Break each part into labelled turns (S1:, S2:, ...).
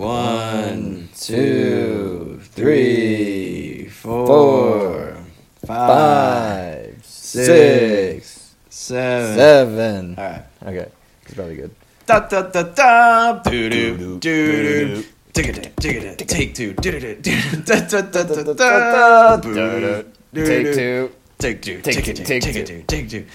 S1: One, two, three, four, five, six, seven.
S2: seven.
S1: All right.
S2: Okay, it's probably good.
S1: Da da da da. Doo doo doo doo. Take it, take it, take two.
S2: Take two.
S1: Take two.
S2: Take
S1: Take
S2: two, take two.
S1: take two.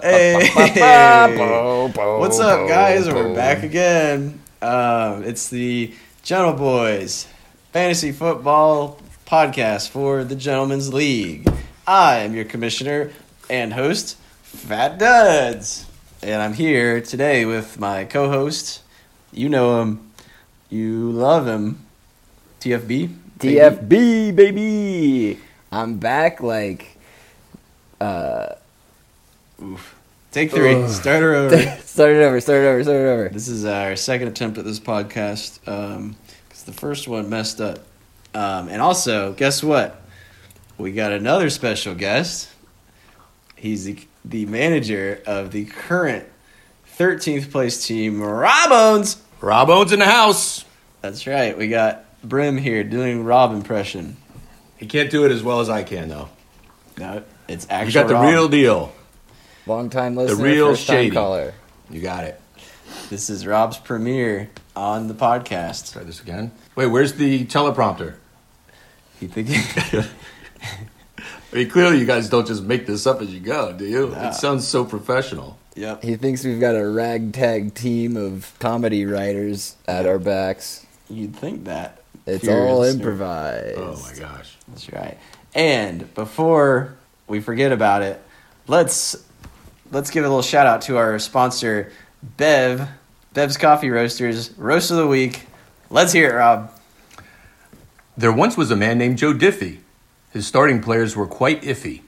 S1: Hey.
S2: ba- ba- bo- bo-
S1: What's up, guys? We're back again. Um, it's the Gentle Boys Fantasy Football Podcast for the Gentlemen's League. I am your commissioner and host, Fat Duds. And I'm here today with my co host. You know him, you love him, TFB.
S2: TFB baby. I'm back. Like, uh,
S1: Take three.
S2: Ugh.
S1: Start her over.
S2: start it over. Start it over. Start it over.
S1: This is our second attempt at this podcast because the first one messed up. Um, and also, guess what? We got another special guest. He's the, the manager of the current 13th place team, Rob Owens.
S3: Rob Owens in the house.
S1: That's right. We got Brim here doing Rob impression.
S3: He can't do it as well as I can, though.
S1: No, it's
S3: You
S1: actual
S3: got the
S1: Rob.
S3: real deal.
S2: Long time listener.
S3: real
S2: first time caller.
S3: You got it.
S1: This is Rob's premiere on the podcast.
S3: Try this again. Wait, where's the teleprompter?
S1: You think?
S3: I mean, clearly you guys don't just make this up as you go, do you?
S1: Nah.
S3: It sounds so professional.
S1: yep.
S2: He thinks we've got a ragtag team of comedy writers at our backs.
S1: You'd think that.
S2: It's
S1: If you're
S2: all
S1: listening.
S2: improvised.
S3: Oh my gosh.
S1: That's right. And before we forget about it, let's let's give a little shout out to our sponsor, Bev, Bev's Coffee Roasters, Roast of the Week. Let's hear it, Rob.
S3: There once was a man named Joe Diffie. His starting players were quite iffy.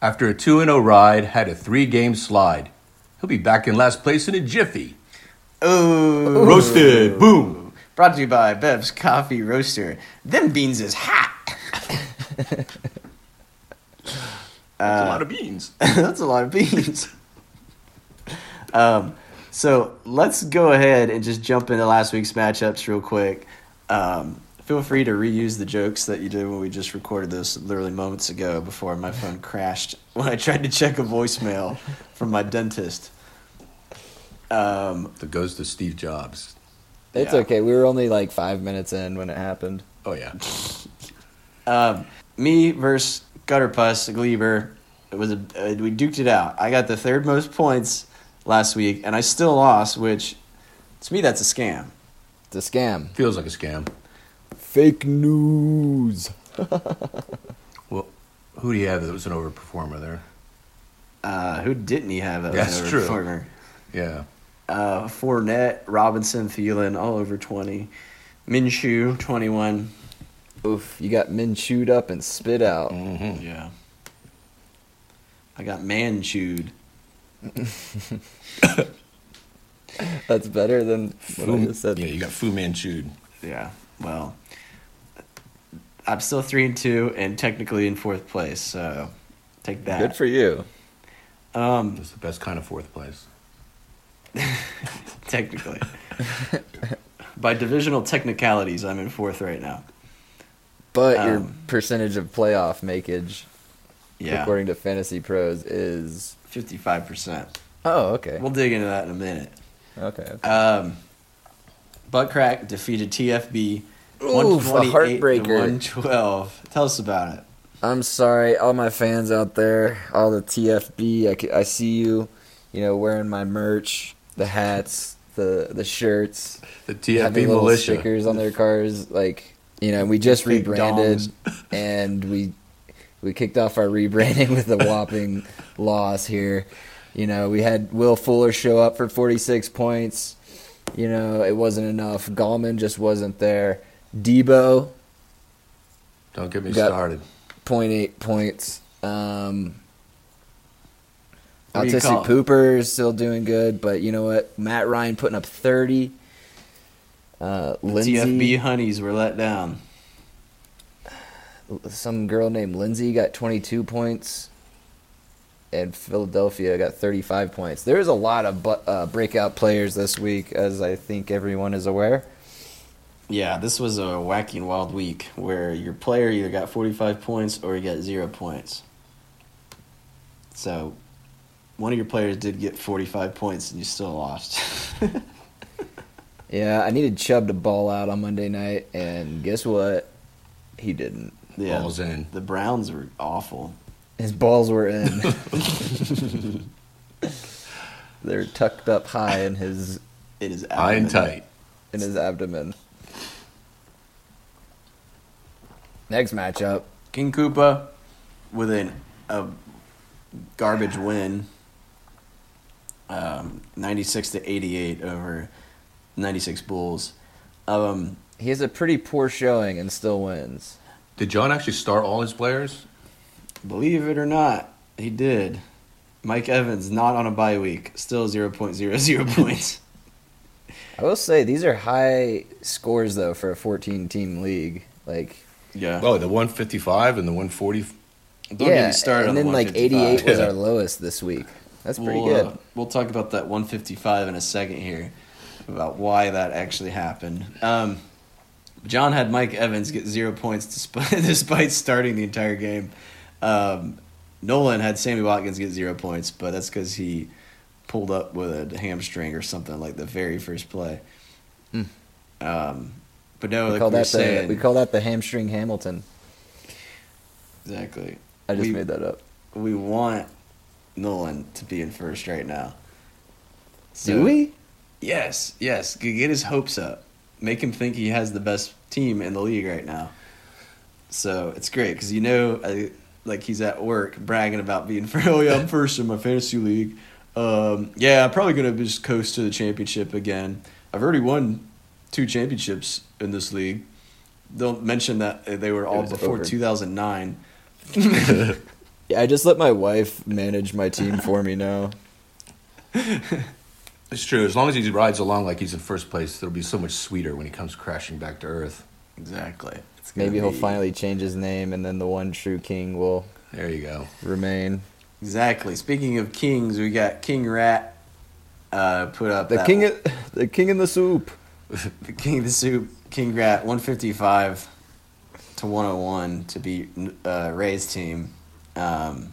S3: After a 2 0 ride, had a three game slide. He'll be back in last place in a jiffy.
S1: Ooh.
S3: Roasted. Boom.
S1: Brought to you by Bev's Coffee Roaster. Them beans is hot.
S3: Uh, that's a lot of beans.
S1: That's a lot of beans. Um, so let's go ahead and just jump into last week's matchups real quick. Um, feel free to reuse the jokes that you did when we just recorded this literally moments ago before my phone crashed when I tried to check a voicemail from my dentist. Um,
S3: That goes to Steve Jobs.
S2: It's
S1: Yeah.
S2: okay. We were only like five minutes in when it happened.
S3: Oh, yeah.
S1: um, me versus Gutterpuss Gleber. It was a, uh, we duked it out. I got the third most points last week, and I still lost. Which, to me, that's a scam.
S2: It's a scam.
S3: Feels like a scam.
S2: Fake news.
S3: Well, who do you have that was an overperformer there?
S1: Uh, who didn't he have? That
S3: That's
S1: was
S3: true.
S1: over Fortner?
S3: Yeah.
S1: Uh, Fournette, Robinson, Thielen, all over twenty. Minshew, twenty-one.
S2: Oof, you got men chewed up and spit out.
S3: hmm
S1: Yeah. I got man chewed.
S2: That's better than what I just said.
S3: yeah, you got Fu Manchu.
S1: Yeah. Well, I'm still three and two, and technically in fourth place. So take that.
S2: Good for you.
S1: um,
S3: That's the best kind of fourth place.
S1: technically. By divisional technicalities, I'm in fourth right now.
S2: But your
S1: Um,
S2: percentage of playoff makeage,
S1: Yeah,
S2: according to Fantasy Pros, is
S1: fifty-five percent.
S2: oh okay.
S1: We'll dig into that in a minute.
S2: Okay. okay.
S1: Um, Buttcrack defeated TFB
S2: Oof, a heartbreaker.
S1: 112. Tell us about it.
S2: I'm sorry, all my fans out there, all the TFB. I, I see you, you know, wearing my merch, the hats, the the shirts,
S3: The TFB
S2: little
S3: militia.
S2: stickers on their cars. Like you know, we just
S1: Fake
S2: rebranded,
S1: dongs.
S2: and we we kicked off our rebranding with a whopping loss here. You know, we had Will Fuller show up for 46 points. You know, it wasn't enough. Gallman just wasn't there. Deebo,
S3: Don't get me started.
S2: 0.8 points. Um,
S1: What do you
S2: Autistic
S1: call?
S2: Pooper is still doing good, but you know what? Matt Ryan putting up 30. Uh, Lindsay,
S1: TFB honeys were let down.
S2: Some girl named Lindsay got 22 points, and Philadelphia got 35 points. There's a lot of bu- uh, breakout players this week, as I think everyone is aware.
S1: Yeah, this was a wacky and wild week where your player either got 45 points or he got zero points. So, one of your players did get 45 points and you still lost.
S2: Yeah, I needed Chubb to ball out on Monday night, and guess what? He didn't.
S1: Yeah,
S3: Balls in.
S1: The Browns were awful.
S2: His balls were in. They're tucked up high in his
S1: It is
S3: High and
S1: abdomen.
S3: tight.
S2: in his abdomen. Next matchup.
S1: King Koopa with an, a garbage win, um, 96 to 88 over 96 Bulls. Um,
S2: He has a pretty poor showing and still wins.
S3: Did John actually start all his players?
S1: Believe it or not, he did. Mike Evans not on a bye week, still 0.00 points.
S2: I will say these are high scores though for a 14 team league. Like
S1: Yeah.
S3: Oh, the 155 and the 140.
S1: Don't get
S2: yeah,
S1: me started
S2: and
S1: on
S2: then
S1: the
S2: like 88 was
S3: Yeah.
S2: our lowest this week. That's pretty
S1: we'll,
S2: good.
S1: uh, we'll talk about that 155 in a second here, about why that actually happened. Um, John had Mike Evans get zero points despite, despite starting the entire game. Um, Nolan had Sammy Watkins get zero points, but that's because he pulled up with a hamstring or something like the very first play.
S2: Hmm.
S1: Um, but no,
S2: we
S1: like
S2: call
S1: we
S2: that
S1: saying,
S2: the we call that the hamstring Hamilton.
S1: exactly.
S2: I just
S1: We-
S2: made that up.
S1: We want Nolan to be in first right now.
S2: Do we?
S1: Yes, yes. Get his hopes up. Make him think he has the best team in the league right now. So it's great because you know, I, like he's at work bragging about being. Oh yeah, I'm first in my fantasy league. Um, yeah, I'm probably gonna just coast to the championship again. I've already won two championships in this league. Don't mention that uh, they were all before
S2: over.
S1: 2009.
S2: Yeah, I just let my wife manage my team for me now.
S3: It's true. As long as he rides along like he's in first place, it'll be so much sweeter when he comes crashing back to earth.
S1: Exactly. It's gonna
S2: Maybe he'll finally change his name, and then the one true king will
S3: There you go.
S2: remain.
S1: Exactly. Speaking of kings, we got King Rat. Uh, put up
S2: The
S1: that-
S2: king, of, the king in the soup.
S1: the King of the Soup, King Rat, 155 to 101 to beat uh, Ray's team. Um,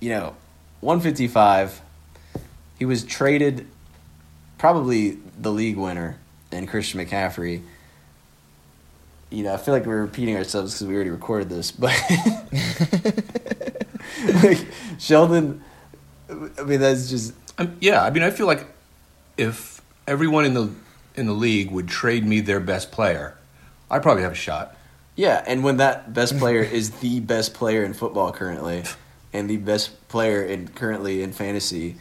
S1: you know, 155, he was traded probably the league winner and Christian McCaffrey. You know, I feel like we're repeating ourselves because we already recorded this, but like Sheldon, I mean, that's just
S3: Um, yeah, I mean, I feel like if everyone in the in the league would trade me their best player, I'd probably have a shot.
S1: Yeah, and when that best player is the best player in football currently, and the best player in currently in fantasy,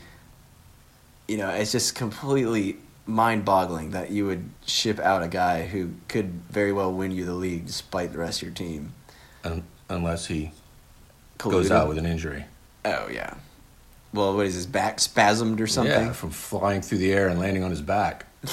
S1: you know, it's just completely mind-boggling that you would ship out a guy who could very well win you the league despite the rest of your team.
S3: Un- unless he goes out with an injury.
S1: oh yeah. Well, what is his back spasmed or something?
S3: Yeah, from flying through the air and landing on his back.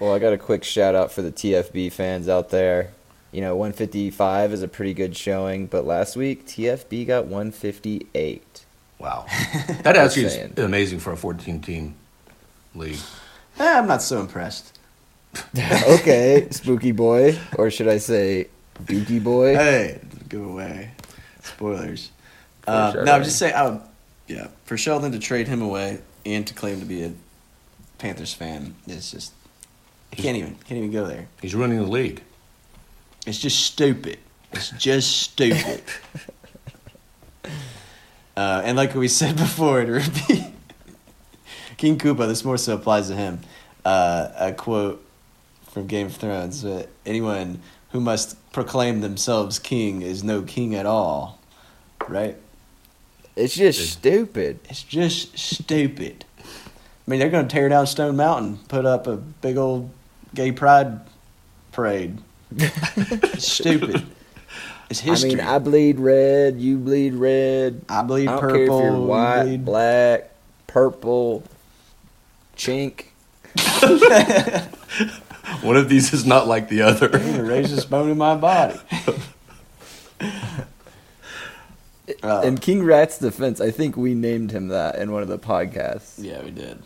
S2: Well, I got a quick shout out for the TFB fans out there. You know, 155 is a pretty good showing, but last week TFB got 158.
S3: Wow, that actually is amazing for a 14 team league.
S1: Eh, I'm not so impressed.
S2: okay, spooky boy, or should I say, dookie boy?
S1: Hey, give away. Spoilers. Uh,
S2: sure,
S1: no, I'm
S2: right.
S1: just saying. I would, yeah, for Sheldon to trade him away and to claim to be a Panthers fan is just. I can't even can't even go there.
S3: He's running the league.
S1: It's just stupid. It's just stupid. uh, and like we said before, to repeat, King Koopa. This more so applies to him. Uh, a quote from Game of Thrones: uh, "Anyone who must proclaim themselves king is no king at all." Right?
S2: It's just stupid.
S1: It's just stupid. I mean, they're going to tear down Stone Mountain, put up a big old gay pride parade. stupid. It's history.
S2: I mean, I bleed red, you bleed red.
S1: I bleed
S2: I don't
S1: purple.
S2: care if you're white,
S1: bleed-
S2: black, purple, chink.
S3: One of these is not like the other.
S1: I'm gonna raise this bone in my body. Uh,
S2: In King Rat's defense, I think we named him that in one of the podcasts.
S1: yeah, we did.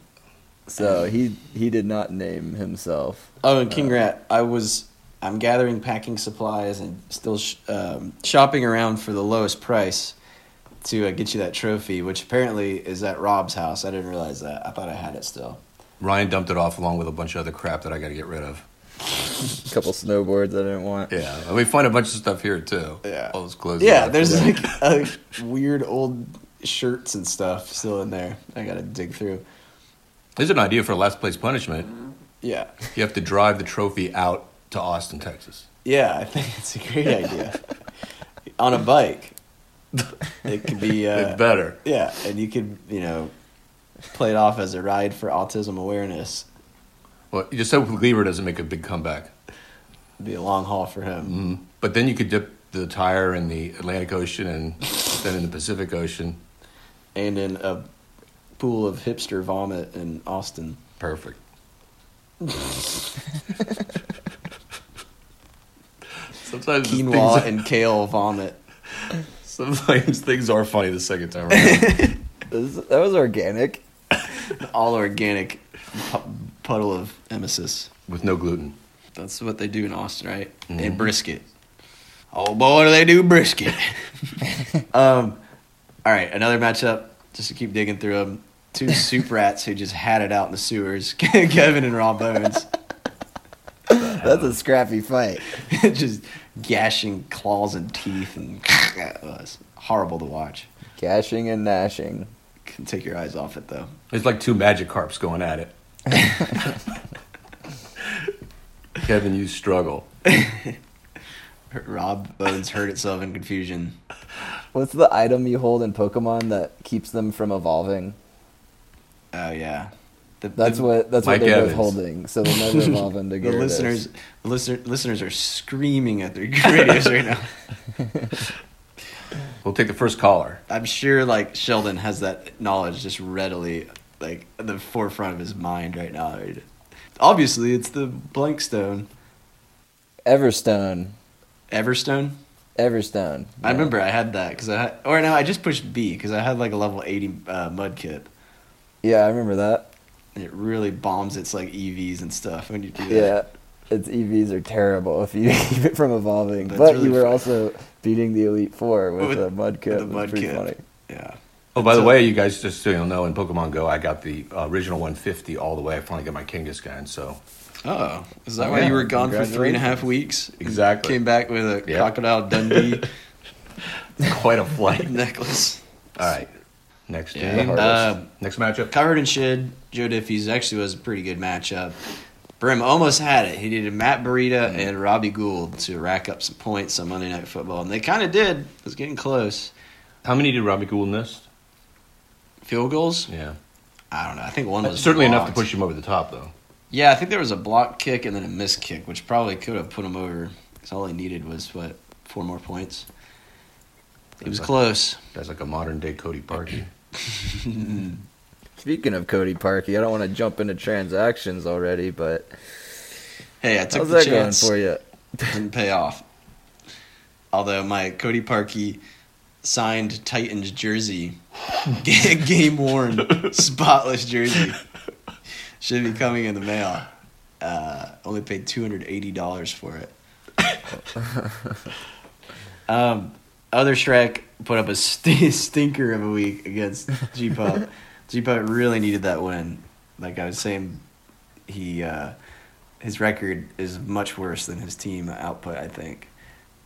S2: So he he did not name himself.
S1: Oh, and King Rat, I was I'm gathering packing supplies and still sh- um, shopping around for the lowest price to uh, get you that trophy, which apparently is at Rob's house. I didn't realize that. I thought I had it still.
S3: Ryan dumped it off along with a bunch of other crap that I got to get rid of.
S2: A couple snowboards I didn't want.
S3: Yeah, and we find a bunch of stuff here too.
S1: Yeah.
S3: all those clothes.
S1: Yeah,
S3: you got.
S1: there's like uh, weird old shirts and stuff still in there. I gotta dig through.
S3: There's an idea for a last place punishment.
S1: Yeah,
S3: You have to drive the trophy out to Austin, Texas.
S1: yeah, I think it's a great idea. On a bike, it could be. Uh,
S3: better.
S1: Yeah, and you could, you know, play it off as a ride for autism awareness.
S3: Well, you just hope Lieber doesn't make a big comeback.
S1: It'd be a long haul for him.
S3: Mm. But then you could dip the tire in the Atlantic Ocean and then in the Pacific Ocean.
S1: And in a pool of hipster vomit in Austin.
S3: Perfect. sometimes
S1: Quinoa
S3: things,
S1: and kale vomit.
S3: sometimes things are funny the second time around.
S2: That was organic.
S1: All organic pu- puddle of emesis.
S3: with no gluten.
S1: That's what they do in Austin, right?
S3: Mhm.
S1: And brisket. Oh boy, do they do brisket! um, all right, another matchup. Just to keep digging through them. Two soup rats who just had it out in the sewers. Kevin and Raw Bones,
S2: That's a scrappy fight.
S1: just gashing claws and teeth, and uh, uh, it was horrible to watch.
S2: Gashing and gnashing.
S1: Can take your eyes off it though.
S3: It's like two magic carps going at it. Kevin, you struggle.
S1: Rob Bones hurt itself in confusion.
S2: What's the item you hold in Pokemon that keeps them from evolving?
S1: Oh yeah, the,
S2: That's
S1: the-
S2: what that's
S3: Mike
S2: what they're
S3: Evans.
S2: both holding. So they'll never evolve into
S1: the
S2: Gyarados.
S1: listeners. The listener, listeners are screaming at their radios right now.
S3: We'll take the first caller.
S1: I'm sure like Sheldon has that knowledge just readily like at the forefront of his mind right now. Obviously, it's the blank stone.
S2: Everstone.
S1: Everstone.
S2: Everstone.
S1: I remember I had that because I had, or no, I just pushed B because I had like a level 80 uh, mud
S2: Yeah, I remember that.
S1: And it really bombs its like EVs and stuff when you do that.
S2: Yeah. Its EVs are terrible if you keep it from evolving.
S1: That's
S2: but
S1: really
S2: you were
S1: fun.
S2: also beating the Elite Four with,
S1: With-
S2: a Mudkip.
S1: with a
S2: It was pretty
S1: Mudkip.
S2: funny.
S1: Yeah.
S3: Oh, by the way, you guys just so you'll know, in Pokemon Go, I got the uh, original 150 all the way. I finally got my Kangaskhan, so
S1: Oh, is that
S2: Oh,
S1: why
S2: yeah.
S1: you were gone for three and a half weeks? and
S3: Exactly.
S1: Came back with a
S3: Yeah.
S1: crocodile Dundee
S3: quite a flight.
S1: necklace.
S3: all right, next
S1: Yeah.
S3: game,
S1: Uh,
S3: next matchup.
S1: covered in shit. Joe Diffie's actually was a pretty good matchup. Brim almost had it. He needed Matt Breida and Robbie Gould to rack up some points on Monday Night Football, and they kind of did. It was getting close.
S3: How many did Robbie Gould miss?
S1: Field goals?
S3: Yeah,
S1: I don't know. I think one was
S3: certainly enough to push him over the top, though.
S1: Yeah, I think there was a block kick and then a missed kick, which probably could have put him over. Because all he needed was what four more points. It was
S3: like-
S1: close.
S3: That's like a modern day Cody Parkey.
S2: Speaking of Cody Parkey, I don't want to jump into transactions already, but
S1: Hey, I took
S2: how's
S1: the
S2: that
S1: chance.
S2: going for you?
S1: didn't pay off. Although my Cody Parkey signed Titans jersey, game worn, spotless jersey, should be coming in the mail. Uh, only paid two hundred eighty dollars for it. um, other Shrek put up a st- stinker of a week against G Pop. G Pop really needed that win. Like I was saying, he. Uh, his record is much worse than his team output, I think.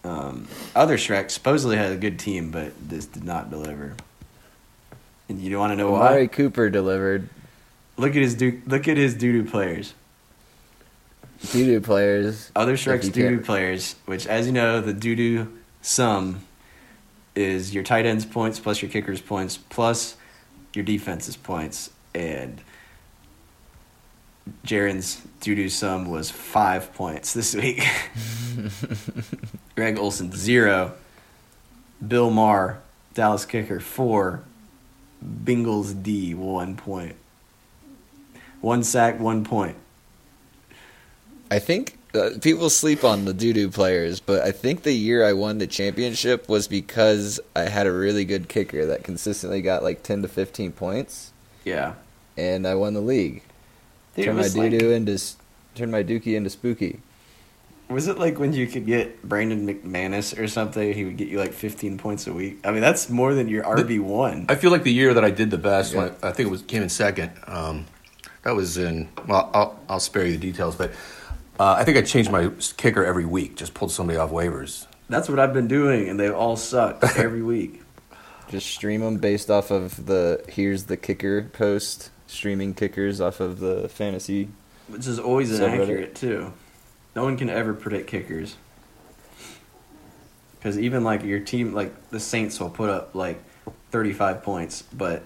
S1: Um, other Shrek supposedly had a good team, but this did not deliver. And you want to know
S2: Amari
S1: why?
S2: Cooper delivered.
S1: Look at his doo- look at his doo doo players.
S2: Doo doo players.
S1: Other Shrek's doo doo players, which, as you know, the doo doo sum is your tight ends points plus your kickers points plus your defense's points, and Jaren's doo doo sum was five points this week. Greg Olsen zero, Bill Maher Dallas kicker four, Bengals D one point, one sack one point.
S2: I think uh, people sleep on the doo doo players, but I think the year I won the championship was because I had a really good kicker that consistently got like 10 to 15 points,
S1: Yeah.
S2: and I won the league.
S1: Dude, it
S2: turn my
S1: was
S2: doo
S1: like-
S2: doo into s- turn my dookie into spooky.
S1: Was it like when you could get Brandon McManus or something? He would get you like 15 points a week. I mean, that's more than your RB one.
S3: I feel like the year that I did the best,
S2: Yeah.
S3: when I, I think it was came in second. Um, that was in. Well, I'll I'll spare you the details, but uh, I think I changed my kicker every week. Just pulled somebody off waivers.
S1: That's what I've been doing, and they all suck every week.
S2: Just stream them based off of the here's the kicker post streaming kickers off of the fantasy.
S1: Which is always
S2: Subreddit.
S1: inaccurate too. No one can ever predict kickers. Because even like your team, like the Saints will put up like 35 points, but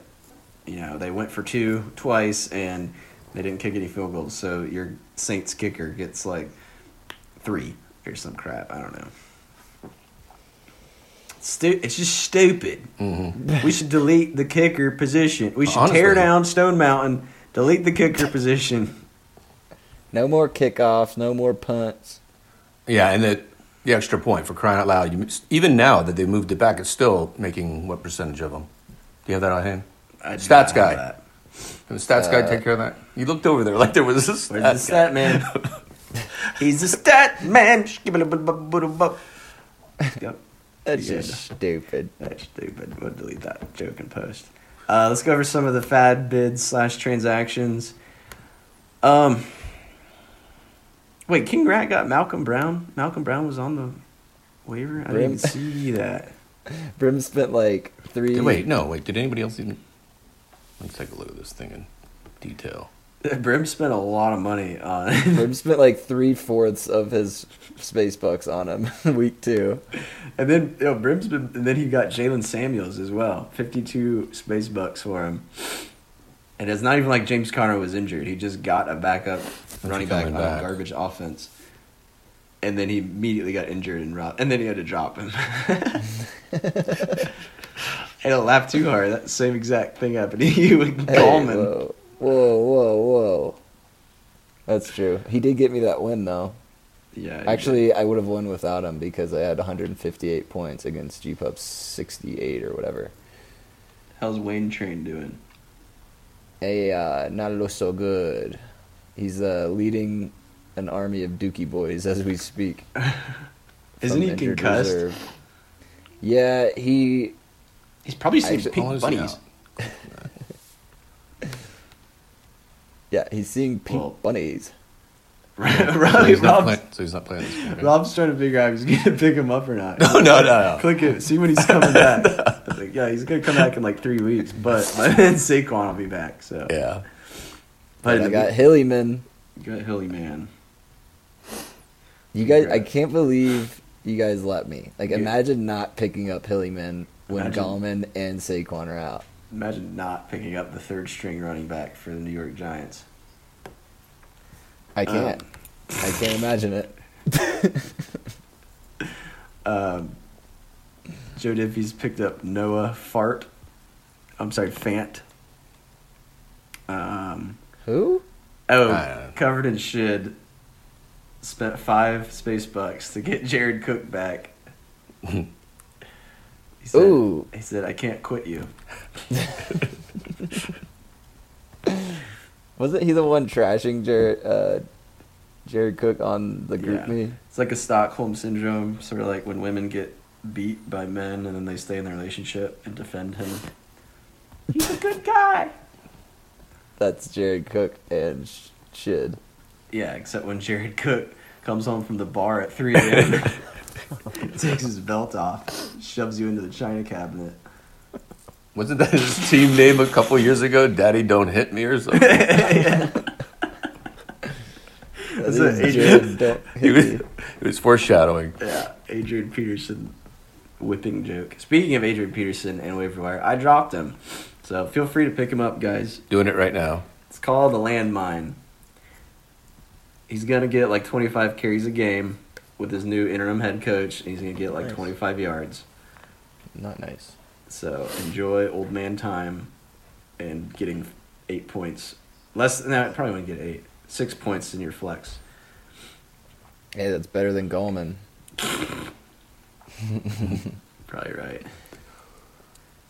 S1: you know they went for two twice and they didn't kick any field goals. So your Saints kicker gets like three or some crap. I don't know. Stu- it's just stupid.
S3: Mm-hmm.
S1: We should delete the kicker position. We should tear down Stone Mountain, delete the kicker position.
S2: No more kickoffs, no more punts.
S3: Yeah, and the the extra point for crying out loud. You, even now that they moved it back, it's still making what percentage of them? Do you have that on hand?
S1: I
S3: Stats guy.
S1: that.
S3: Can the stats guy
S2: Uh,
S3: take care of that? You looked over there like there was a stat,
S1: the stat man? He's a stat man. yep.
S2: That's
S1: Yeah.
S2: just stupid.
S1: That's stupid. We'll delete that joke and post. Uh, let's go over some of the fad bids slash transactions. Um, wait, King Rat got Malcolm Brown. Malcolm Brown was on the waiver. I didn't even see that.
S2: Brim spent like three.
S3: Wait, no, wait. Did anybody else even? Let's take a look at this thing in detail.
S1: Brim spent a lot of money on.
S2: Brim spent like three fourths of his space bucks on him week two.
S1: And then you know, Brim's been, and then he got Jaylen Samuels as well, fifty-two space bucks for him. And it's not even like James Conner was injured; he just got a backup running back on
S3: back?
S1: a garbage offense, and then he immediately got injured and robbed, and then he had to drop him. I don't laugh too hard. That same exact thing happened to you and
S2: Hey,
S1: Gallman.
S2: whoa, whoa, whoa, whoa. That's true. He did get me that win though.
S1: Yeah,
S2: Actually, I would have won without him because I had 158 points against G Pup's 68 or whatever.
S1: how's Wayne Train doing?
S2: Hey, uh, not look so good. He's uh, leading an army of Dookie boys as we speak.
S1: Isn't he concussed?
S2: reserve. Yeah, he.
S1: He's probably seeing
S2: Actually-
S1: pink
S3: How old is he
S1: bunnies.
S2: Yeah, he's seeing pink
S1: Well-
S2: bunnies.
S3: So
S1: Rob,
S3: he's, not
S1: Rob's,
S3: playing, so he's not playing this game.
S1: Rob's trying to figure out if he's gonna pick him up or not.
S3: No, no, no, no.
S1: Click it. See when he's coming back. I like, yeah, he's gonna come back in like three weeks, but by then Saquon will be back. So,
S3: Yeah.
S2: But I got Hilliman.
S1: you got Hilliman.
S2: You guys, I can't believe you guys let me. Like,
S1: You-
S2: imagine not picking up Hilliman when
S1: Imagine-
S2: Gallman and Saquon are out.
S1: Imagine not picking up the third string running back for the New York Giants.
S2: I can't.
S1: Um,
S2: I can't imagine it.
S1: Um, Joe Diffie's picked up Noah Fart. I'm sorry, Fant. Um,
S2: Who?
S1: oh,
S3: Uh.
S1: covered in shit. Spent five space bucks to get Jared Cook back. He said,
S2: Ooh.
S1: He said, I can't quit you.
S2: Wasn't he the one trashing Jared, uh, Jared Cook on the group
S1: Yeah.
S2: me?
S1: It's like a Stockholm syndrome, sort of like when women get beat by men and then they stay in the relationship and defend him. He's a good guy.
S2: That's Jared Cook and Sh- Shid.
S1: Yeah, except when Jared Cook comes home from the bar at 3 a.m., takes his belt off, shoves you into the china cabinet.
S3: Wasn't that his team name a couple years ago? Daddy, don't hit me or something.
S1: yeah.
S2: That's
S1: what Adrian-
S2: don't
S3: he was,
S2: me.
S3: he was foreshadowing.
S1: yeah, Adrian Peterson whipping joke. Speaking of Adrian Peterson and waiver wire, I dropped him. So feel free to pick him up, guys.
S3: Doing it right now.
S1: It's called the landmine. He's gonna get like 25 carries a game with his new interim head coach, and he's gonna get like
S2: Nice.
S1: 25 yards.
S2: Not nice.
S1: So enjoy old man time, and getting eight points. Less than that, probably won't get eight. Six points in your flex.
S2: Hey, that's better than Gallman.
S1: Probably right.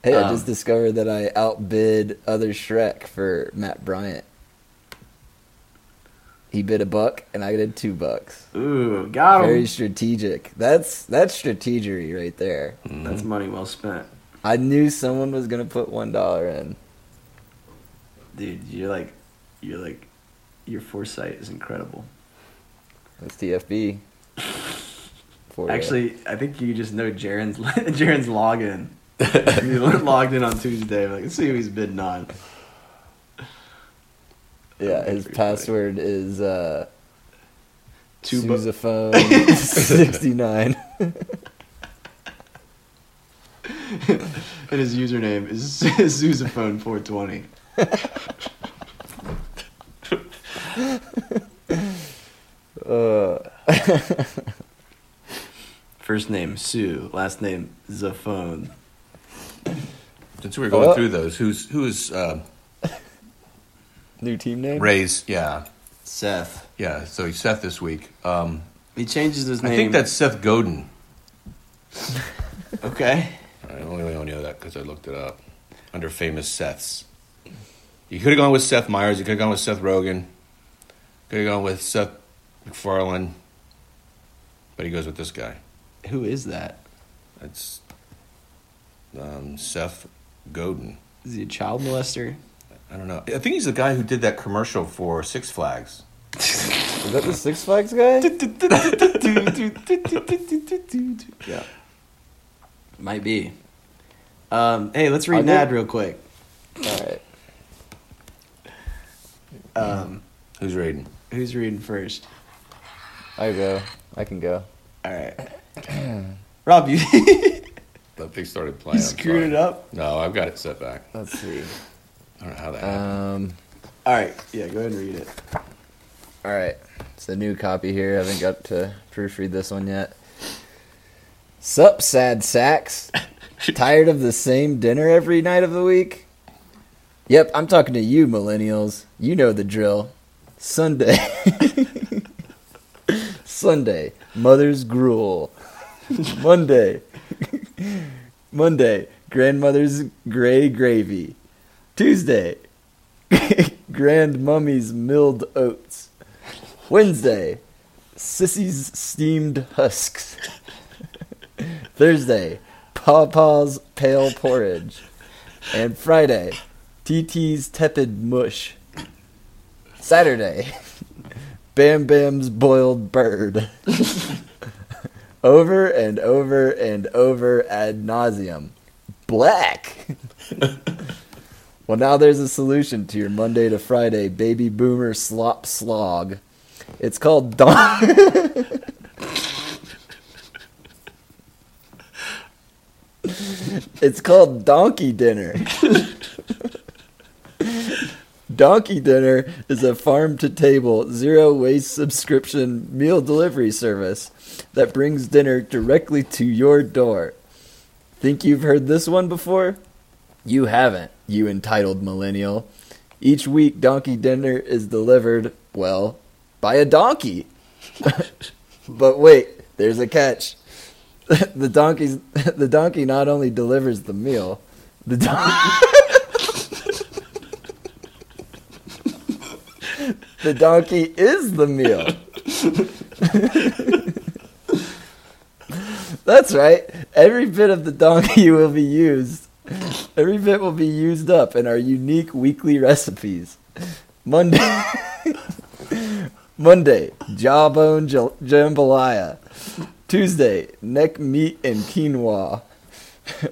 S2: Hey, I
S1: Um,
S2: just discovered that I outbid other Shrek for Matt Bryant. He bid a buck, and I did two bucks.
S1: Ooh, got him.
S2: Very strategic. That's that's strategery right there.
S1: That's mm-hmm. money well spent,
S2: I knew someone was gonna put one dollar in.
S1: dude. You're like, you're like, your foresight is incredible.
S2: That's TFB. For ya.
S1: Actually, I think you just know Jaren's Jaren's login. he logged in on Tuesday. Like, let's see who he's bidding on.
S2: Yeah, his
S1: Pretty funny.
S2: password is uh,
S1: Two bu-
S2: Sousaphone sixty nine.
S1: And his username is Sousaphone420.
S2: Uh,
S1: First name Sue, last name Zaphone.
S3: Since we were going
S2: Oh.
S3: through those, who's who's uh,
S2: new team name.
S3: Ray's? Yeah,
S1: Seth.
S3: yeah. So he's Seth this week. Um,
S1: He changes his name.
S3: I think that's Seth Godin.
S1: okay.
S3: I only only know that because I looked it up under famous Seths. You could have gone with Seth Meyers. You could have gone with Seth Rogen. Could have gone with Seth MacFarlane. But he goes with this guy.
S1: Who is that?
S3: It's um, Seth Godin.
S1: Is he a child molester?
S3: I don't know. I think he's the guy who did that commercial for Six Flags.
S2: Is that the Six Flags guy?
S1: yeah. Might be. Um, hey, let's read
S2: I'll
S1: an ad real quick.
S2: All right.
S1: Um,
S3: Who's reading?
S1: who's reading first?
S2: I go. I can go.
S1: All right. Rob, you,
S3: That they started playing.
S1: you
S3: I'm
S1: screwed it up.
S3: No, I've got it set back.
S2: Let's see.
S3: I don't know how that happened.
S2: Um.
S1: All right. Yeah, go ahead and read it.
S2: All right. It's a new copy here. I haven't got to proofread this one yet. Sup, sad sacks? Tired of the same dinner every night of the week? Yep, I'm talking to you, millennials. You know the drill. Sunday. Sunday, mother's gruel. Monday. Monday, grandmother's gray gravy. Tuesday, grandmummy's milled oats. Wednesday, Sissy's steamed husks. Thursday, Pawpaw's pale porridge. And Friday, TT's tepid mush. Saturday, Bam Bam's boiled bird. over and over and over ad nauseum. Black. Well, now there's a solution to your Monday to Friday baby boomer slop slog. It's called Don. it's called Donkey Dinner. Donkey Dinner is a farm to table, zero waste subscription meal delivery service that brings dinner directly to your door. Think you've heard this one before? You haven't, you entitled millennial. Each week, Donkey Dinner is delivered, well, by a donkey. but wait, there's a catch. the donkey's the donkey not only delivers the meal, the donkey The donkey is the meal. That's right. Every bit of the donkey will be used. Every bit will be used up in our unique weekly recipes. Monday, Monday, jawbone jambalaya. Tuesday, neck meat and quinoa.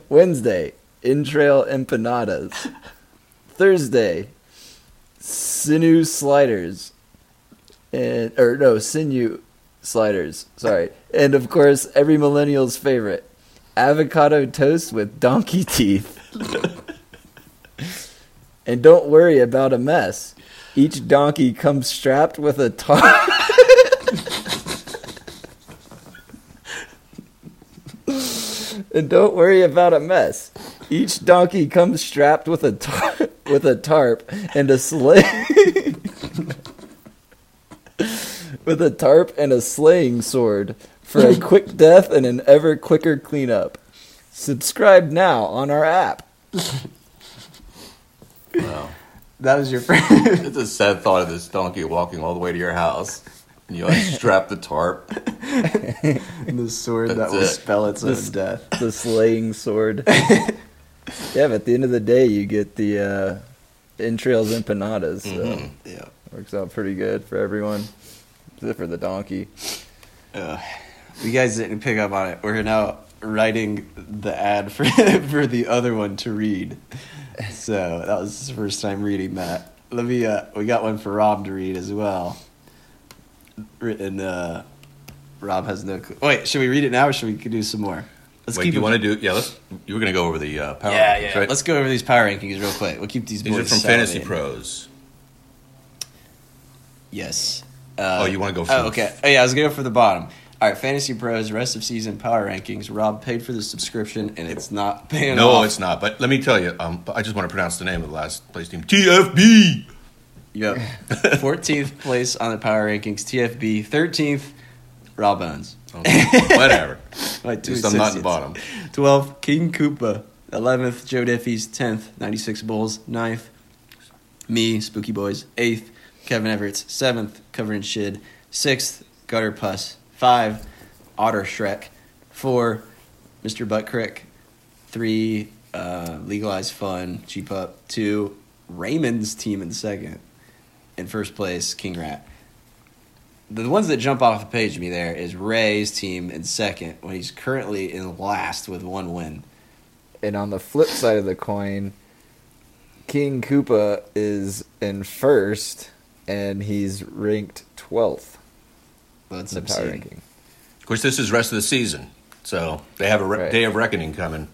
S2: Wednesday, entrail empanadas. Thursday, sinew sliders. And or no, sinew sliders. Sorry. And of course, every millennial's favorite, avocado toast with donkey teeth. and don't worry about a mess. Each donkey comes strapped with a tarp. and don't worry about a mess. Each donkey comes strapped with a tar- with a tarp and a sleigh. with a tarp and a slaying sword for a quick death and an ever quicker cleanup. Subscribe now on our app.
S3: Wow.
S1: That was your friend.
S3: It's a sad thought of this donkey walking all the way to your house. And you like strap the tarp.
S1: the sword that
S3: That's
S1: will
S3: it.
S1: spell its
S2: This-
S1: own death.
S2: the slaying sword. yeah, but at the end of the day, you get the uh, entrails empanadas. So
S3: Mhm.
S1: Yeah.
S2: works out pretty good for everyone, except for the donkey.
S1: Uh, you guys didn't pick up on it. We're now writing the ad for for the other one to read. So that was his first time reading that. Let me. Uh, we got one for Rob to read as well. Written. Uh, Rob has no. Clue. Wait, should we read it now or should we do some more? Let's
S3: Wait,
S1: keep
S3: you want to do? Yeah, let's. You were going to go over the uh, power.
S1: Yeah,
S3: rankings,
S1: yeah.
S3: Right?
S1: Let's go over these power rankings real quick. We'll keep these.
S3: These are
S1: boys
S3: from Fantasy. Pros.
S1: Yes. Uh,
S3: Oh, you wanna go
S1: Oh, okay. Oh, yeah, I was going to go for the bottom. All right, Fantasy Pros, rest of season power rankings. Rob paid for the subscription, and it's not paying
S3: No,
S1: off.
S3: it's not. But let me tell you, um, I just want to pronounce the name of the last place team. TFB.
S1: Yep. 14th place on the power rankings, TFB. 13th, Raw Bones.
S3: Okay, whatever.
S1: Like
S3: least I'm not in the bottom.
S1: 12th, King Koopa. 11th, Joe Diffie's. 10th, 96 Bulls. 9th, me, Spooky Boys. 8th, Kevin Everett's. 7th, Covering Shid. 6th, Gutter Puss. 5, Otter Shrek. 4, Mr. Butt Crick. 3, uh, Legalized Fun, Cheap Up. 2, Raymond's team in second. In first place, King Rat. The ones that jump off the page to me there is Ray's team in second when he's currently in last with one win.
S2: And on the flip side of the coin, King Koopa is in first, and he's ranked twelfth
S1: That's
S2: in the power ranking.
S3: Of course, this is rest of the season, so they have a re-
S2: Right.
S3: day of reckoning coming.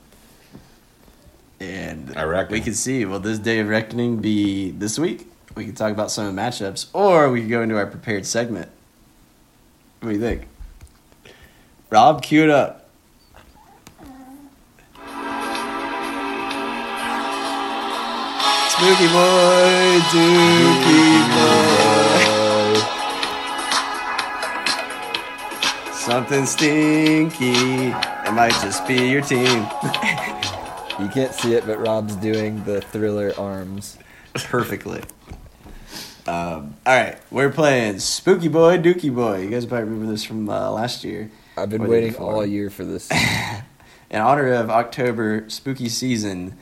S1: And
S3: I reckon.
S1: we can see will this day of reckoning be this week? We can talk about some of the matchups, or we can go into our prepared segment. What do you think? Rob, cue it up. Spooky boy, dookie boy. Something stinky. It might just be your team.
S2: You can't see it, but Rob's doing the thriller arms.
S1: perfectly. Um, all right, we're playing Spooky Boy, Dookie Boy. You guys probably remember this from uh, last year.
S2: I've been waiting all year for this.
S1: In honor of October spooky season,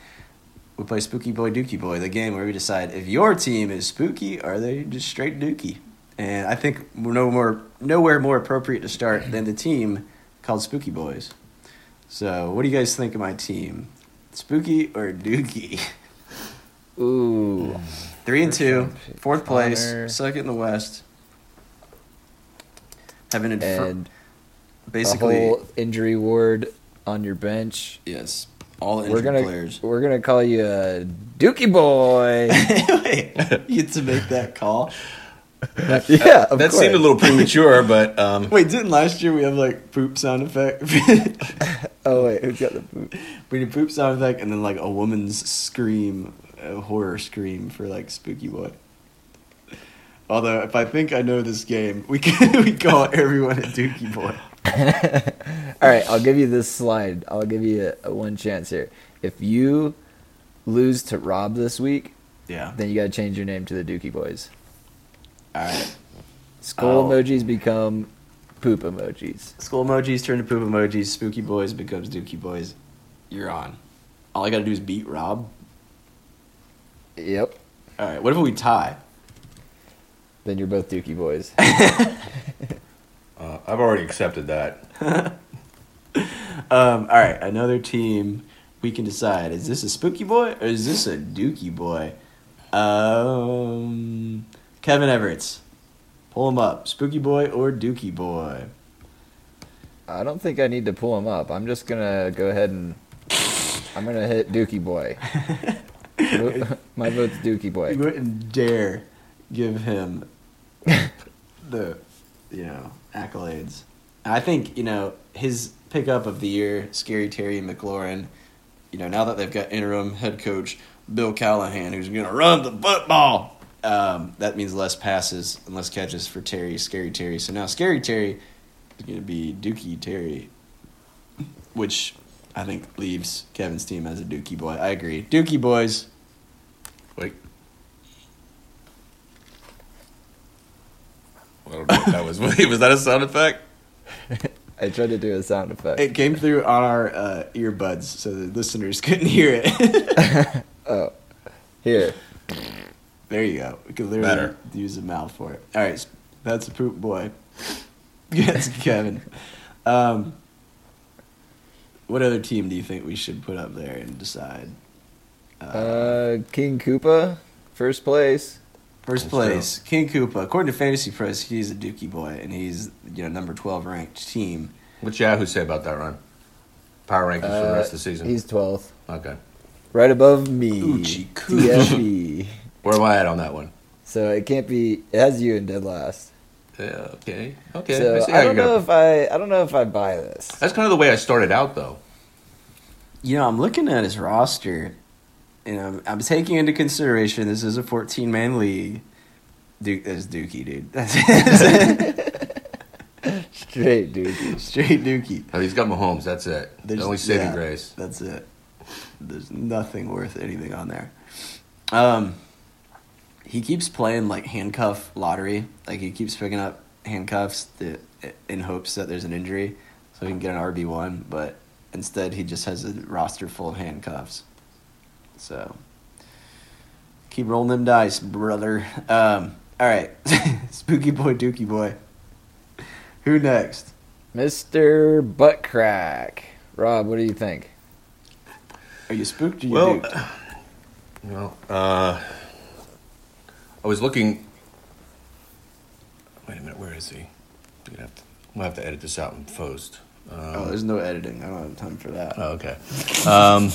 S1: we play Spooky Boy, Dookie Boy, the game where we decide if your team is spooky or they just straight Dookie. And I think we're no more nowhere more appropriate to start than the team called Spooky Boys. So, what do you guys think of my team? Spooky or Dookie?
S2: Ooh.
S1: Three and two, fourth place,
S2: Connor.
S1: second in the West. Having a fr-
S2: And
S1: basically
S2: a whole injury ward on your bench.
S1: yes, all injured
S2: We're gonna
S1: players.
S2: we're gonna call you a Dookie boy.
S1: Wait, you get to make that call.
S2: Yeah, of
S3: that
S2: course.
S3: seemed a little premature, but um,
S1: Wait, didn't last year we have like poop sound effect?
S2: Oh wait, who's got the boot?
S1: we did poop sound effect and then like a woman's scream, a horror scream for like spooky boy. Although if I think I know this game, we can we call everyone a Dookie boy.
S2: All right, I'll give you this slide. I'll give you a, a one chance here. If you lose to Rob this week,
S1: Yeah.
S2: then you got to change your name to the Dookie Boys.
S1: All right.
S2: Skull
S1: Oh.
S2: emojis become poop emojis.
S1: Skull emojis turn to poop emojis. Spooky boys becomes Dookie boys. You're on. All I gotta do is beat Rob.
S2: Yep.
S1: All right. What if we tie?
S2: Then you're both Dookie Boys.
S3: uh, I've already accepted that.
S1: Um, all right. Another team. We can decide: is this a spooky boy or is this a Dookie boy? Um, Kevin Everett's. Pull him up. Spooky boy or Dookie boy?
S2: I don't think I need to pull him up. I'm just gonna go ahead and I'm gonna hit Dookie Boy. My vote's Dookie Boy.
S1: You wouldn't dare give him the, you know, accolades. I think you know his pickup of the year, Scary Terry McLaurin. You know, now that they've got interim head coach Bill Callahan, who's going to run the football, um, that means less passes and less catches for Terry, Scary Terry. So now Scary Terry is going to be Dookie Terry, which I think leaves Kevin's team as a Dookie boy. I agree. Dookie boys.
S3: Wait. Well, that was was that a sound effect?
S2: I tried to do a sound effect.
S1: It came through on our uh, earbuds, so the listeners couldn't hear it.
S2: oh, here
S1: there you go. We could literally
S3: Better.
S1: use a mouth for it. All right, that's a poop boy. Yes, Kevin. Um, what other team do you think we should put up there and decide?
S2: Uh, King Koopa, first place.
S1: First
S3: That's
S1: place, King Koopa. According to Fantasy Pros, he's a Dookie boy, and he's you know number twelve ranked team.
S3: What's Yahoo say about that run? Power rankings for the
S2: Uh,
S3: rest of the season.
S2: He's 12th.
S3: okay.
S2: Right above me.
S1: Oochie cooch.
S2: TFE.
S3: Where am I at on that one?
S2: so it can't be. It has you in dead last.
S3: Yeah, okay. Okay.
S2: so
S3: see
S2: I, don't
S3: you
S2: know
S3: got-
S2: if I. I don't know if I buy this.
S3: That's kind of the way I started out, though.
S1: You know, I'm looking at his roster, and I'm, I'm taking into consideration this is a 14 man league. Duke, that's Dookie, dude. That's
S2: Straight, dude.
S1: straight Dookie.
S3: Oh, he's got Mahomes. That's it.
S1: There's-
S3: the only saving
S1: yeah,
S3: grace.
S1: That's it. There's nothing worth anything on there. Um, he keeps playing like handcuff lottery. Like he keeps picking up handcuffs that, in hopes that there's an injury, so he can get an RB one. But instead, he just has a roster full of handcuffs. So keep rolling them dice, brother. Um, all right, spooky boy, dookie boy. Who next?
S2: Mr. Butt Crack. Rob, what do you think?
S1: Are you spooked or you
S3: Well,
S1: duked?
S3: you know, uh, I was looking. Wait a minute. Where is he? Gonna have to, we'll have to edit this out in post. Um,
S1: Oh, there's no editing. I don't have time for that.
S3: Oh, okay. Um,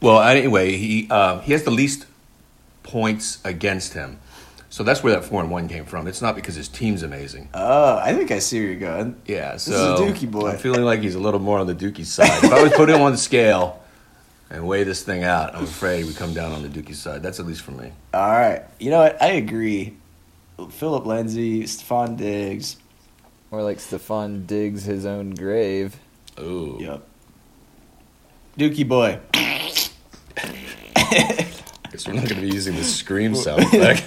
S3: well, anyway, he uh, he has the least points against him, so that's where that four and one came from. It's not because his team's amazing.
S1: Oh, I think I see where you're going.
S3: Yeah, this
S1: is
S3: so
S1: a Dookie boy.
S3: I'm feeling like he's a little more on the Dookie side. if I was put him on the scale and weigh this thing out, I'm afraid we come down on the Dookie side. That's at least for me.
S1: All right. You know what? I agree. Phillip Lindsay, Stefon Diggs.
S2: More like Stefan digs his own grave.
S3: Ooh.
S1: Yep. Dookie boy.
S3: Guess we're not going to be using the scream sound effect.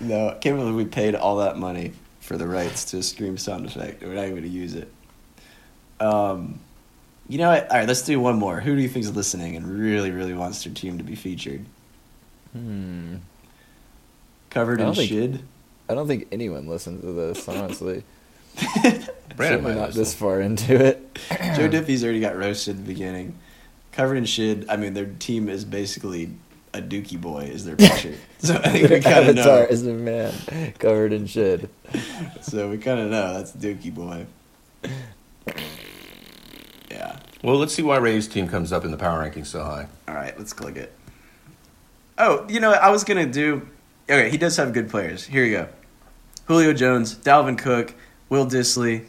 S1: No, I can't believe we paid all that money for the rights to a scream sound effect. We're not even going to use it. Um, you know what? All right, let's do one more. Who do you think is listening and really, really wants their team to be featured?
S2: Hmm.
S1: Covered in
S2: don't think-
S1: shid?
S2: I don't think anyone listens to this, honestly.
S3: Brandon
S2: Certainly
S3: might
S2: not this far into it.
S1: Joe Diffie's already got roasted at the beginning. Covered in shid. I mean, their team is basically a Dookie boy is their picture. so I think we
S2: Their
S1: kind of
S2: avatar
S1: know.
S2: is a man covered in shit.
S1: So we kind of know that's Dookie boy.
S3: Well, let's see why Ray's team comes up in the power rankings so high.
S1: All right, let's click it. Oh, you know, what? I was gonna do. Okay, he does have good players. Here you go: Julio Jones, Dalvin Cook, Will Dissly,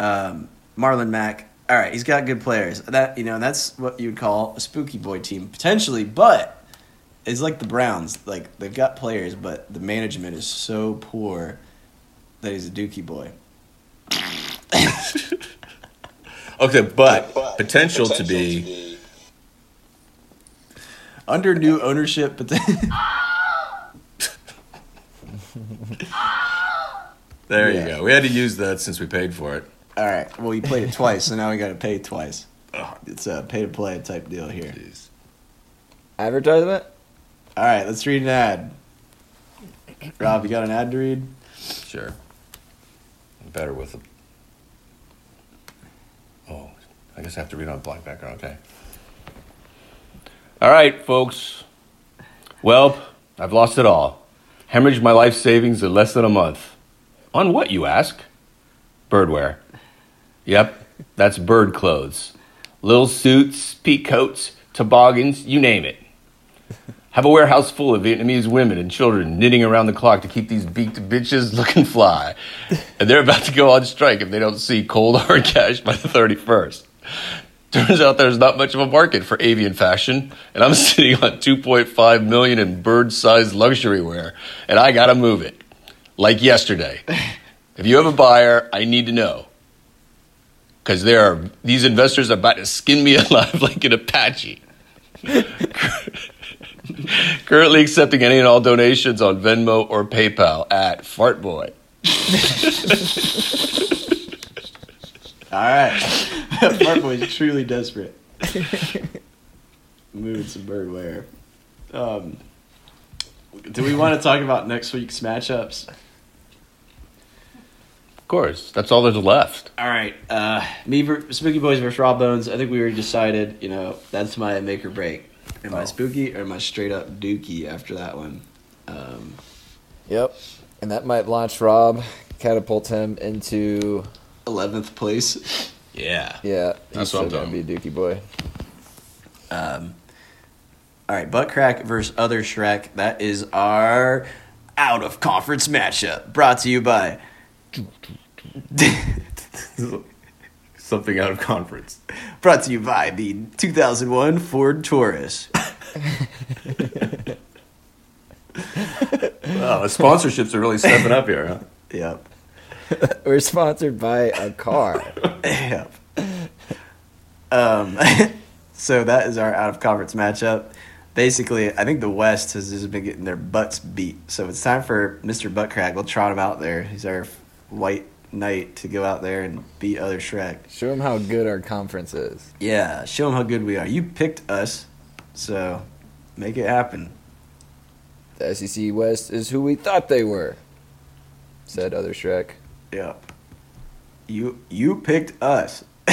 S1: um, Marlon Mack. All right, he's got good players. That you know, that's what you would call a spooky boy team potentially, but it's like the Browns. Like they've got players, but the management is so poor that he's a dookie boy.
S3: Okay, but potential to be.
S1: Under new ownership, but
S3: There
S1: Yeah.
S3: you go. We had to use that since we paid for it.
S1: all right. Well, you played it twice, so now we got to pay twice. It's a pay to play type deal here.
S3: Jeez.
S2: Advertisement?
S1: All right, let's read an ad. Rob, you got an ad to read?
S3: Sure. I'm Better with a. Oh, I guess I have to read on black background. Okay. All right, folks. Well, I've lost it all. Hemorrhaged my life savings in less than a month. On what, you ask? Birdwear. Yep, that's bird clothes. Little suits, peak coats, toboggans, you name it. Have a warehouse full of Vietnamese women and children knitting around the clock to keep these beaked bitches looking fly. And they're about to go on strike if they don't see cold hard cash by the 31st. Turns out there's not much of a market for avian fashion, and I'm sitting on 2.5 million in bird-sized luxury wear, and I gotta move it. Like yesterday. If you have a buyer, I need to know. Because there are these investors are about to skin me alive like an Apache. Currently accepting any and all donations on Venmo or PayPal at Fartboy.
S1: All right. Fart Boy's truly desperate. Moving some birdware. Um, do we want to talk about next week's matchups?
S3: Of course, that's all there's left.
S1: All right. Uh, me, ver- Spooky Boys versus Raw Bones. I think we already decided, you know, that's my make or break. Am I
S3: Oh.
S1: spooky or am I straight up dookie after that one? Um,
S2: Yep. And that might launch Rob, catapult him into
S1: 11th place.
S3: Yeah.
S2: yeah.
S3: That's what I'm
S2: still gonna be a Dookie boy.
S1: Um, all right, Butt Crack versus Other Shrek. That is our out of conference matchup. Brought to you by.
S3: Something out of conference.
S1: Brought to you by the 2001 Ford Taurus.
S3: Wow, the sponsorships are really stepping up here, huh?
S1: Yep.
S2: We're sponsored by a car.
S1: Yep. Um, so that is our out of conference matchup. Basically, I think the West has just been getting their butts beat. So it's time for Mr. Buttcrack. We'll trot him out there. He's our white knight to go out there and beat other Shrek.
S2: Show him how good our conference is.
S1: Yeah, show him how good we are. You picked us, so make it happen.
S2: The SEC West is who we thought they were, said other Shrek.
S1: Yep. You you picked us.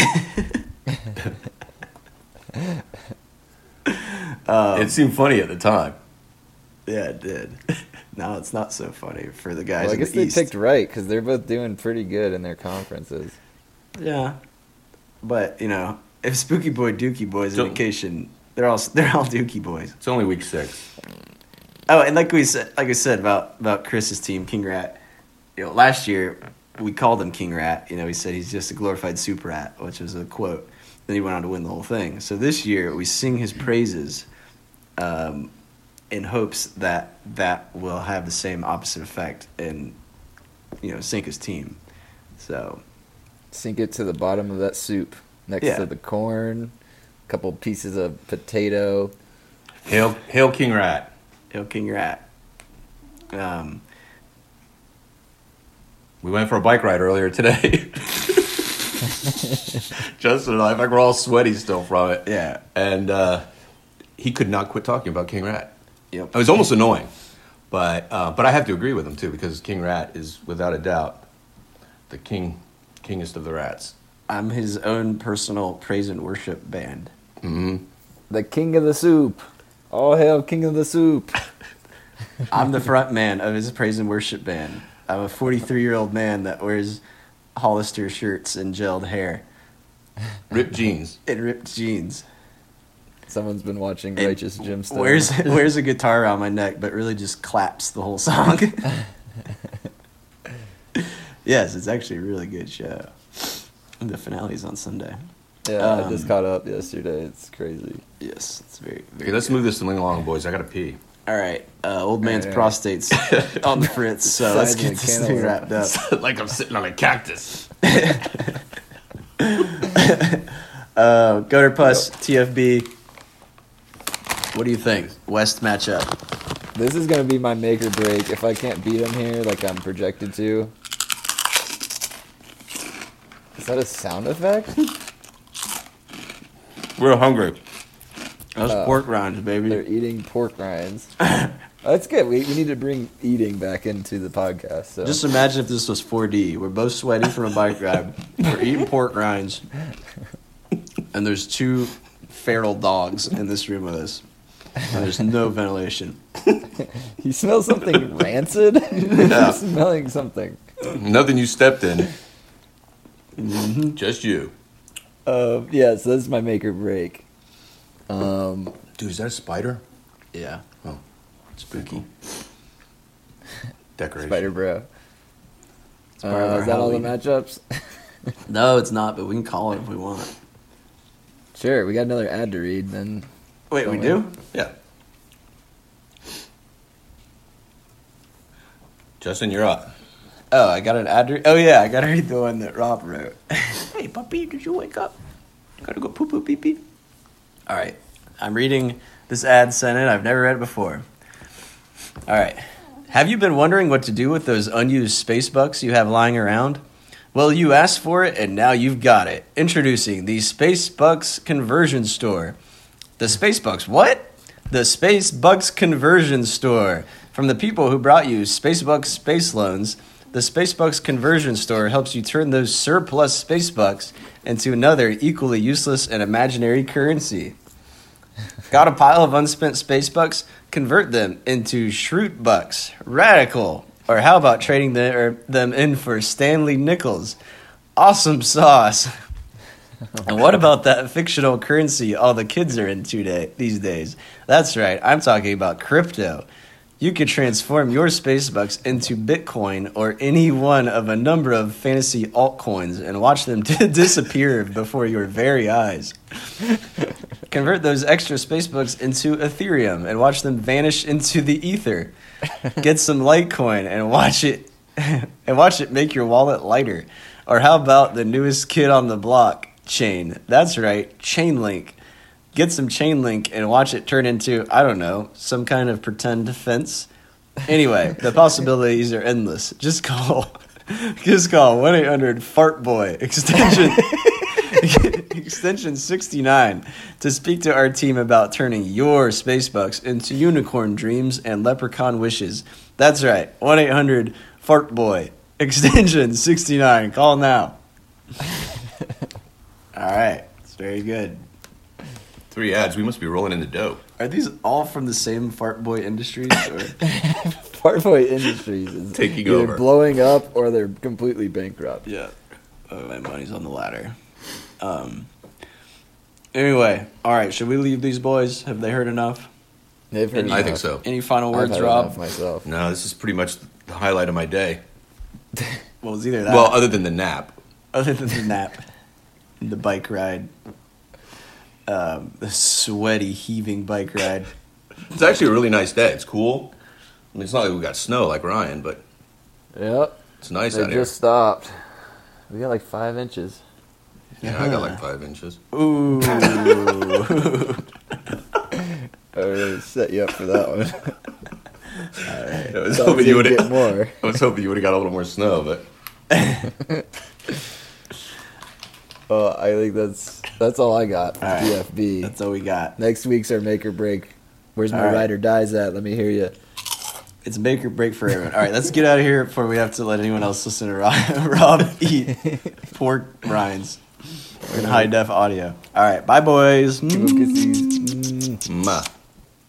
S1: um,
S3: it seemed funny at the time.
S1: yeah, it did. now it's not so funny for the guys.
S2: Well, I
S1: in
S2: guess
S1: the
S2: they
S1: East.
S2: picked right because they're both doing pretty good in their conferences.
S1: Yeah, but you know, if Spooky Boy Dookie Boy's
S3: Don't-
S1: indication, they're all they're all Dookie Boys.
S3: It's only week six.
S1: Oh, and like we said, like I said about about Chris's team, King Rat. You know, last year we called him King Rat. You know, he said he's just a glorified super rat, which was a quote. Then he went on to win the whole thing. So this year we sing his praises, um, in hopes that that will have the same opposite effect and you know sink his team. So
S2: Sink it to the bottom of that soup next
S1: Yeah.
S2: to the corn, a couple pieces of potato.
S3: Hail, hail King Rat.
S1: Hail King Rat. Um,
S3: We went for a bike ride earlier today. Justin and I, in fact, we're all sweaty still from it.
S1: yeah.
S3: And uh, he could not quit talking about King Rat.
S1: Yep.
S3: It was almost annoying, but uh, but I have to agree with him too because King Rat is without a doubt the king, kingest of the rats.
S1: I'm his own personal praise and worship band.
S3: hmm
S2: The king of the soup. All hail king of the soup.
S1: I'm the front man of his praise and worship band. I'm a 43 year old man that wears Hollister shirts and gelled hair
S3: Ripped jeans.
S1: and ripped jeans.
S2: Someone's been watching
S1: And
S2: Righteous Gemstone.
S1: Wears wears a guitar around my neck, but really just claps the whole song. yes, it's actually a really good show. The finale's on Sunday.
S2: Yeah, I
S1: Um,
S2: just caught up yesterday. It's crazy.
S1: Yes, it's very. very
S3: Okay, let's move this thing along, boys. I gotta pee.
S1: All right, uh, old man's
S2: All right, all right.
S1: prostate's on the fritz, so let's get this thing wrapped up.
S3: like I'm sitting on a cactus.
S1: Uh, Gutter Puss, TFB. What do you think? West matchup.
S2: This is gonna be my make or break. If I can't beat him here, like I'm projected to. Is that a sound effect?
S3: We're hungry.
S1: Those
S2: Uh,
S1: pork rinds, baby.
S2: They're eating pork rinds. That's good. We, we need to bring eating back into the podcast. So
S1: Just imagine if this was 4D. We're both sweaty from a bike ride. We're eating pork rinds. And there's two feral dogs in this room with us. And there's no ventilation.
S2: you smell something rancid.
S3: Yeah.
S2: You're smelling something.
S3: Nothing you stepped in. Just you.
S2: Um, yeah, so this is my make or break. Um,
S3: Dude, is that a spider?
S1: Yeah.
S3: Oh,
S1: Spooky.
S3: decoration.
S2: Spider Bro.
S1: part
S2: Uh,
S1: our
S2: is that all the matchups?
S1: No, it's not, but we can call it if we want.
S2: sure, we got another ad to read. Then
S1: Wait, we
S2: Don't
S1: do?
S3: Yeah. Justin, you're up.
S1: Oh, I got an ad. Re- oh, yeah, I got to read the one that Rob wrote. hey, puppy, did you wake up? Gotta go poo poo pee pee. All right. I'm reading this ad sent in. I've never read it before. All right. Have you been wondering what to do with those unused space bucks you have lying around? Well, you asked for it and now you've got it. Introducing the Space Bucks Conversion Store. The Space Bucks, what? The Space Bucks Conversion Store. From the people who brought you Space Bucks Space Loans, the Space Bucks Conversion Store helps you turn those surplus Space Bucks into another equally useless and imaginary currency. Got a pile of unspent space bucks? Convert them into Schrute bucks. Radical. Or how about trading the, or them in for Stanley Nickels? Awesome sauce. and what about that fictional currency all the kids are into day, these days? That's right, I'm talking about crypto. You could transform your space bucks into Bitcoin or any one of a number of fantasy altcoins and watch them disappear before your very eyes. Convert those extra space bucks into Ethereum and watch them vanish into the ether. Get some Litecoin and watch it and watch it make your wallet lighter. Or how about the newest kid on the block, Chain? That's right, Chainlink. Get some chain link and watch it turn into, I don't know, some kind of pretend fence. Anyway, the possibilities are endless. Just call just call 1-800 fart boy extension extension 69 to speak to our team about turning your space bucks into unicorn dreams and leprechaun wishes. That's right. 1-800 fart boy extension 69. Call now. All right. It's very good.
S3: Three ads. We must be rolling in the dough.
S1: Are these all from the same Fart Boy Industries? Or?
S2: Fart Boy Industries is
S3: Taking
S2: either
S3: over.
S2: blowing up or they're completely bankrupt.
S1: yeah, oh, my money's on the latter. Um. Anyway, all right. Should we leave these boys? Have they heard enough?
S2: They've heard
S3: I think so.
S1: Any final
S2: I've
S1: words, Rob?
S2: enough myself.
S3: No, this is pretty much the highlight of my day.
S1: Well, it's either that.
S3: Well, other than the nap.
S1: other than the nap, the bike ride, um, the sweaty, heaving bike ride.
S3: It's actually a really nice day. It's cool. I mean, it's not like we got snow like Ryan, but
S2: Yep.
S3: it's nice
S2: They
S3: out
S2: just stopped. We got like five inches.
S3: here. Yeah, I got like five inches.
S1: Ooh.
S2: I really set you up for that one.
S3: I was
S2: Thought
S3: hoping
S2: you'd get
S3: have.
S2: more.
S3: I was hoping you would have got a little more snow, but
S2: Well, I think that's that's all I got for
S1: All right.
S2: DFB.
S1: That's all we got.
S2: Next week's our make or break. Where's my
S1: right.
S2: ride or dies at? Let me hear you.
S1: It's make or break for everyone. All right, let's get out of here before we have to let anyone else listen to Rob, Rob eat pork rinds in high def audio. All right, bye, boys.